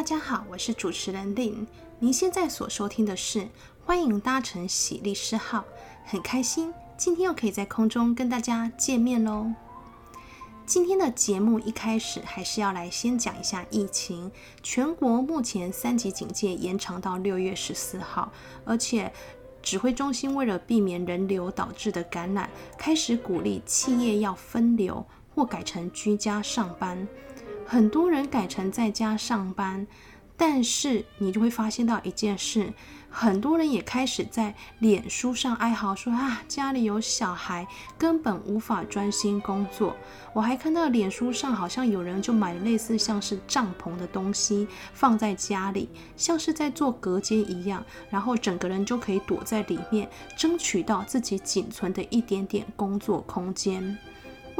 大家好，我是主持人 Lynne。您现在所收听的是欢迎搭乘喜利诗号，很开心今天又可以在空中跟大家见面喽。今天的节目一开始还是要来先讲一下疫情。全国目前三级警戒延长到六月十四号，而且指挥中心为了避免人流导致的感染，开始鼓励企业要分流或改成居家上班。很多人改成在家上班，但是你就会发现到一件事，很多人也开始在脸书上哀嚎说啊，家里有小孩，根本无法专心工作。我还看到脸书上好像有人就买了类似像是帐篷的东西放在家里，像是在做隔间一样，然后整个人就可以躲在里面，争取到自己仅存的一点点工作空间。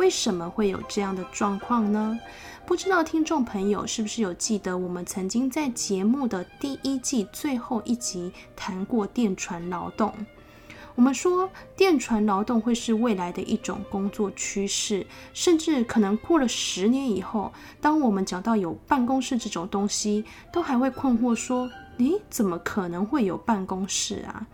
为什么会有这样的状况呢？不知道听众朋友是不是有记得，我们曾经在节目的第一季最后一集谈过电传劳动。我们说电传劳动会是未来的一种工作趋势，甚至可能过了十年以后，当我们讲到有办公室这种东西，都还会困惑说：诶，怎么可能会有办公室啊？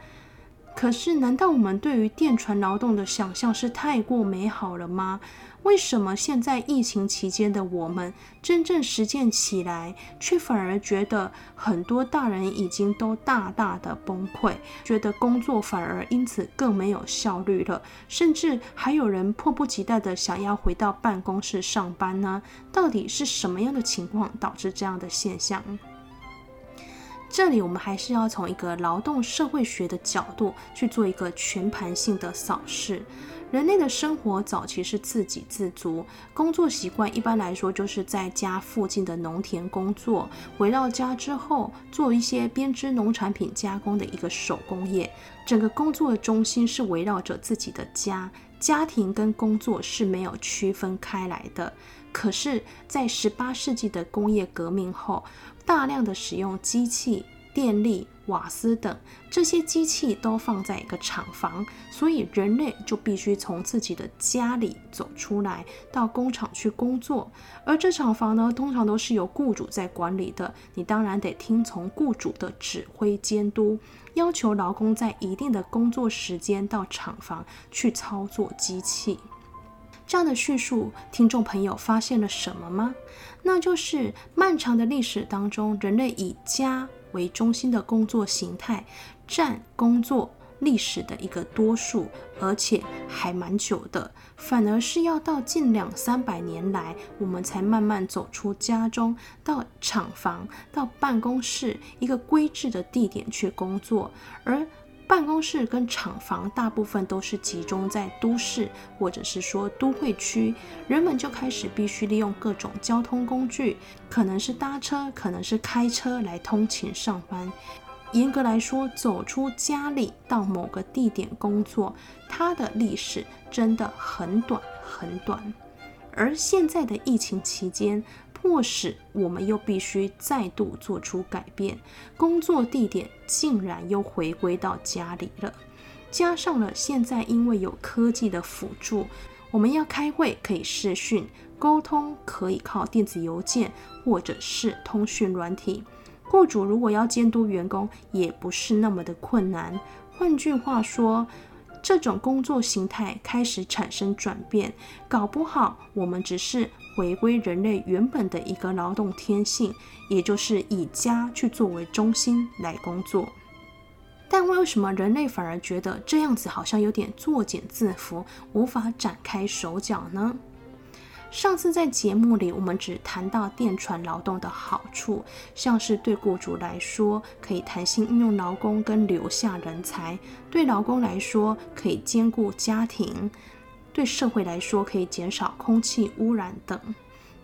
可是，难道我们对于电传劳动的想象是太过美好了吗？为什么现在疫情期间的我们真正实践起来，却反而觉得很多大人已经都大大的崩溃，觉得工作反而因此更没有效率了，甚至还有人迫不及待的想要回到办公室上班呢？到底是什么样的情况导致这样的现象？这里我们还是要从一个劳动社会学的角度去做一个全盘性的扫视。人类的生活早期是自给自足，工作习惯一般来说就是在家附近的农田工作，回到家之后做一些编织农产品加工的一个手工业。整个工作的中心是围绕着自己的家，家庭跟工作是没有区分开来的。可是，在十八世纪的工业革命后，大量的使用机器、电力、瓦斯等这些机器都放在一个厂房，所以人类就必须从自己的家里走出来，到工厂去工作。而这厂房呢，通常都是由雇主在管理的，你当然得听从雇主的指挥监督，要求劳工在一定的工作时间到厂房去操作机器。这样的叙述，听众朋友发现了什么吗？那就是漫长的历史当中，人类以家为中心的工作形态占工作历史的一个多数，而且还蛮久的。反而是要到近两三百年来，我们才慢慢走出家中，到厂房、到办公室一个规制的地点去工作，而。办公室跟厂房大部分都是集中在都市或者是说都会区，人们就开始必须利用各种交通工具，可能是搭车，可能是开车来通勤上班。严格来说，走出家里到某个地点工作，它的历史真的很短很短。而现在的疫情期间，迫使我们又必须再度做出改变，工作地点竟然又回归到家里了。加上了现在因为有科技的辅助，我们要开会可以视讯，沟通可以靠电子邮件或者是通讯软体。雇主如果要监督员工，也不是那么的困难。换句话说，这种工作形态开始产生转变，搞不好我们只是。回归人类原本的一个劳动天性，也就是以家去作为中心来工作。但为什么人类反而觉得这样子好像有点作茧自缚，无法展开手脚呢？上次在节目里，我们只谈到电传劳动的好处，像是对雇主来说可以弹性运用劳工跟留下人才，对劳工来说可以兼顾家庭。对社会来说，可以减少空气污染等，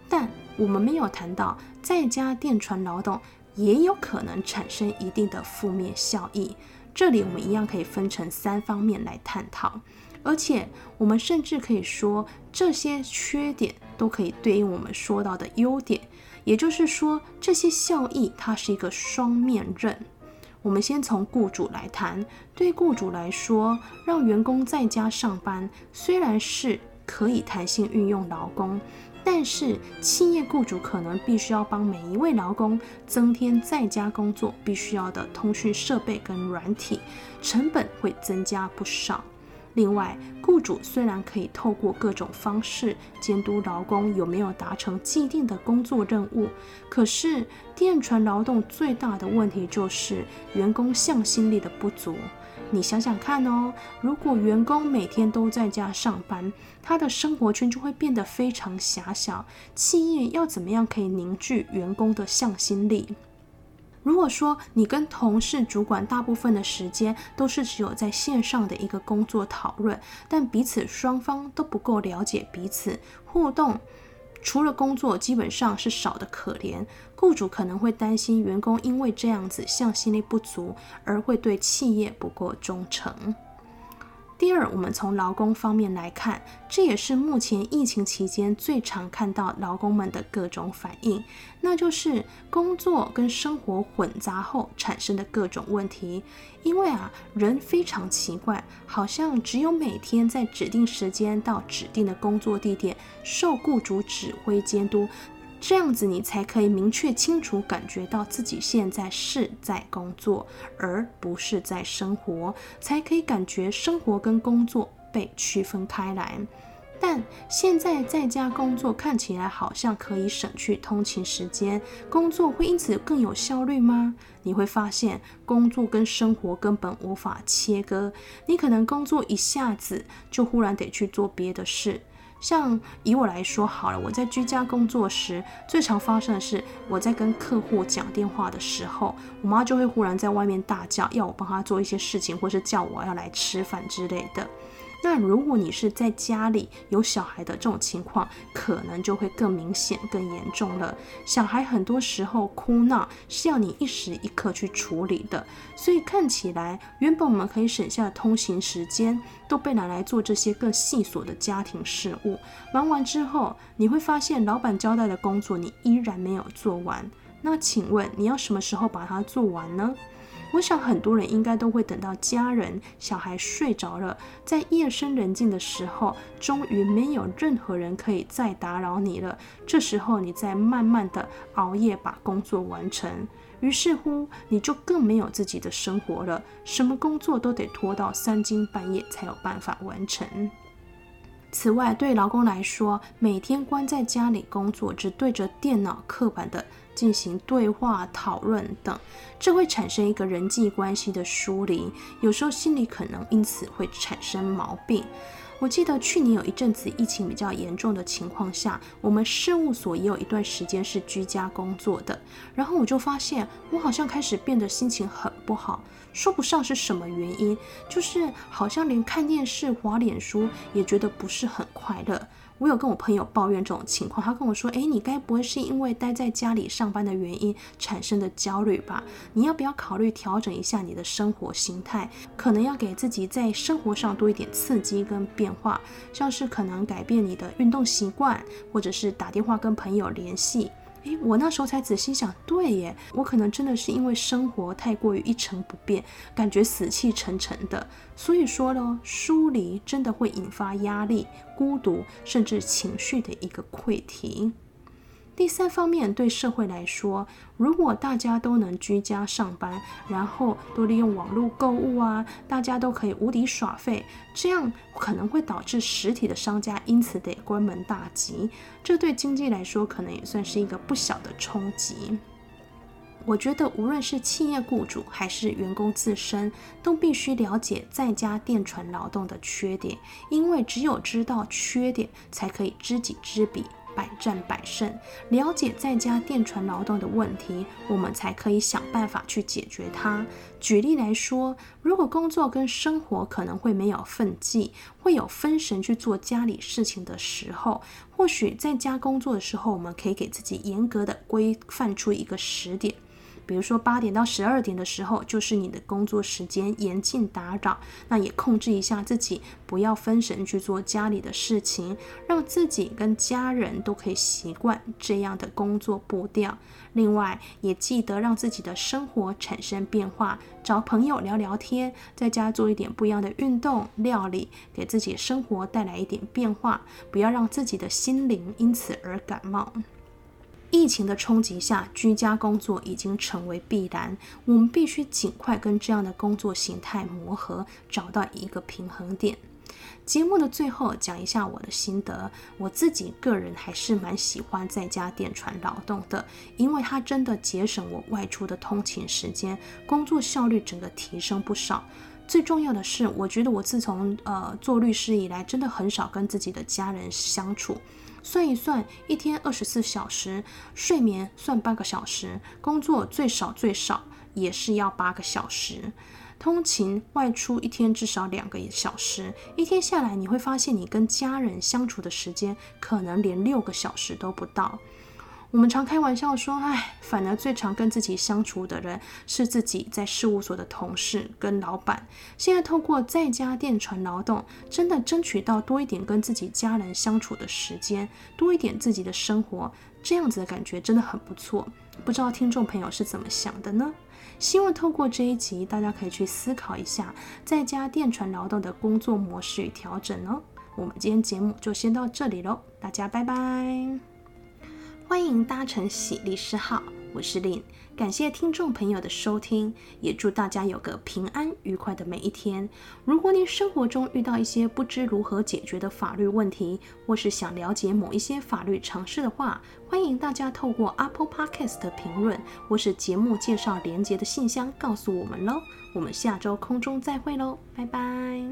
但我们没有谈到在家电传劳动也有可能产生一定的负面效益。这里我们一样可以分成三方面来探讨，而且我们甚至可以说，这些缺点都可以对应我们说到的优点，也就是说，这些效益它是一个双面刃。我们先从雇主来谈，对雇主来说，让员工在家上班虽然是可以弹性运用劳工，但是企业雇主可能必须要帮每一位劳工增添在家工作必须要的通讯设备跟软体，成本会增加不少。另外，雇主虽然可以透过各种方式监督劳工有没有达成既定的工作任务，可是电传劳动最大的问题就是员工向心力的不足。你想想看哦，如果员工每天都在家上班，他的生活圈就会变得非常狭小。企业要怎么样可以凝聚员工的向心力？如果说你跟同事、主管大部分的时间都是只有在线上的一个工作讨论，但彼此双方都不够了解彼此，互动除了工作基本上是少得可怜，雇主可能会担心员工因为这样子向心力不足，而会对企业不够忠诚。第二，我们从劳工方面来看，这也是目前疫情期间最常看到劳工们的各种反应，那就是工作跟生活混杂后产生的各种问题。因为啊，人非常奇怪，好像只有每天在指定时间到指定的工作地点受雇主指挥监督。这样子，你才可以明确清楚感觉到自己现在是在工作，而不是在生活，才可以感觉生活跟工作被区分开来。但现在在家工作看起来好像可以省去通勤时间，工作会因此更有效率吗？你会发现，工作跟生活根本无法切割。你可能工作一下子，就忽然得去做别的事。像以我来说好了，我在居家工作时，最常发生的是，我在跟客户讲电话的时候，我妈就会忽然在外面大叫，要我帮她做一些事情，或是叫我要来吃饭之类的。那如果你是在家里有小孩的这种情况，可能就会更明显、更严重了。小孩很多时候哭闹是要你一时一刻去处理的，所以看起来原本我们可以省下的通行时间，都被拿来做这些更细琐的家庭事务。忙完之后，你会发现老板交代的工作你依然没有做完。那请问你要什么时候把它做完呢？我想很多人应该都会等到家人、小孩睡着了，在夜深人静的时候，终于没有任何人可以再打扰你了。这时候，你再慢慢的熬夜把工作完成，于是乎，你就更没有自己的生活了。什么工作都得拖到三更半夜才有办法完成。此外，对劳工来说，每天关在家里工作，只对着电脑、刻板的。进行对话、讨论等，这会产生一个人际关系的疏离，有时候心里可能因此会产生毛病。我记得去年有一阵子疫情比较严重的情况下，我们事务所也有一段时间是居家工作的，然后我就发现我好像开始变得心情很不好，说不上是什么原因，就是好像连看电视、滑脸书也觉得不是很快乐。我有跟我朋友抱怨这种情况，他跟我说：“诶，你该不会是因为待在家里上班的原因产生的焦虑吧？你要不要考虑调整一下你的生活形态？可能要给自己在生活上多一点刺激跟变化，像是可能改变你的运动习惯，或者是打电话跟朋友联系。”诶，我那时候才仔细想，对耶，我可能真的是因为生活太过于一成不变，感觉死气沉沉的。所以说呢，疏离真的会引发压力、孤独，甚至情绪的一个溃堤。第三方面，对社会来说，如果大家都能居家上班，然后都利用网络购物啊，大家都可以无敌耍废，这样可能会导致实体的商家因此得关门大吉。这对经济来说，可能也算是一个不小的冲击。我觉得，无论是企业雇主还是员工自身，都必须了解在家电传劳动的缺点，因为只有知道缺点，才可以知己知彼。百战百胜，了解在家电传劳动的问题，我们才可以想办法去解决它。举例来说，如果工作跟生活可能会没有分际，会有分神去做家里事情的时候，或许在家工作的时候，我们可以给自己严格的规范出一个时点。比如说八点到十二点的时候，就是你的工作时间，严禁打扰。那也控制一下自己，不要分神去做家里的事情，让自己跟家人都可以习惯这样的工作步调。另外，也记得让自己的生活产生变化，找朋友聊聊天，在家做一点不一样的运动、料理，给自己生活带来一点变化，不要让自己的心灵因此而感冒。疫情的冲击下，居家工作已经成为必然，我们必须尽快跟这样的工作形态磨合，找到一个平衡点。节目的最后讲一下我的心得，我自己个人还是蛮喜欢在家电传劳动的，因为它真的节省我外出的通勤时间，工作效率整个提升不少。最重要的是，我觉得我自从呃做律师以来，真的很少跟自己的家人相处。算一算，一天二十四小时，睡眠算八个小时，工作最少最少也是要八个小时，通勤外出一天至少两个小时，一天下来你会发现，你跟家人相处的时间可能连六个小时都不到。我们常开玩笑说，哎，反而最常跟自己相处的人是自己在事务所的同事跟老板。现在透过在家电传劳动，真的争取到多一点跟自己家人相处的时间，多一点自己的生活，这样子的感觉真的很不错。不知道听众朋友是怎么想的呢？希望透过这一集，大家可以去思考一下在家电传劳动的工作模式与调整哦。我们今天节目就先到这里喽，大家拜拜。欢迎搭乘喜律师号，我是 Lin，感谢听众朋友的收听，也祝大家有个平安愉快的每一天。如果您生活中遇到一些不知如何解决的法律问题，或是想了解某一些法律常识的话，欢迎大家透过 Apple Podcast 的评论或是节目介绍连结的信箱告诉我们喽。我们下周空中再会喽，拜拜。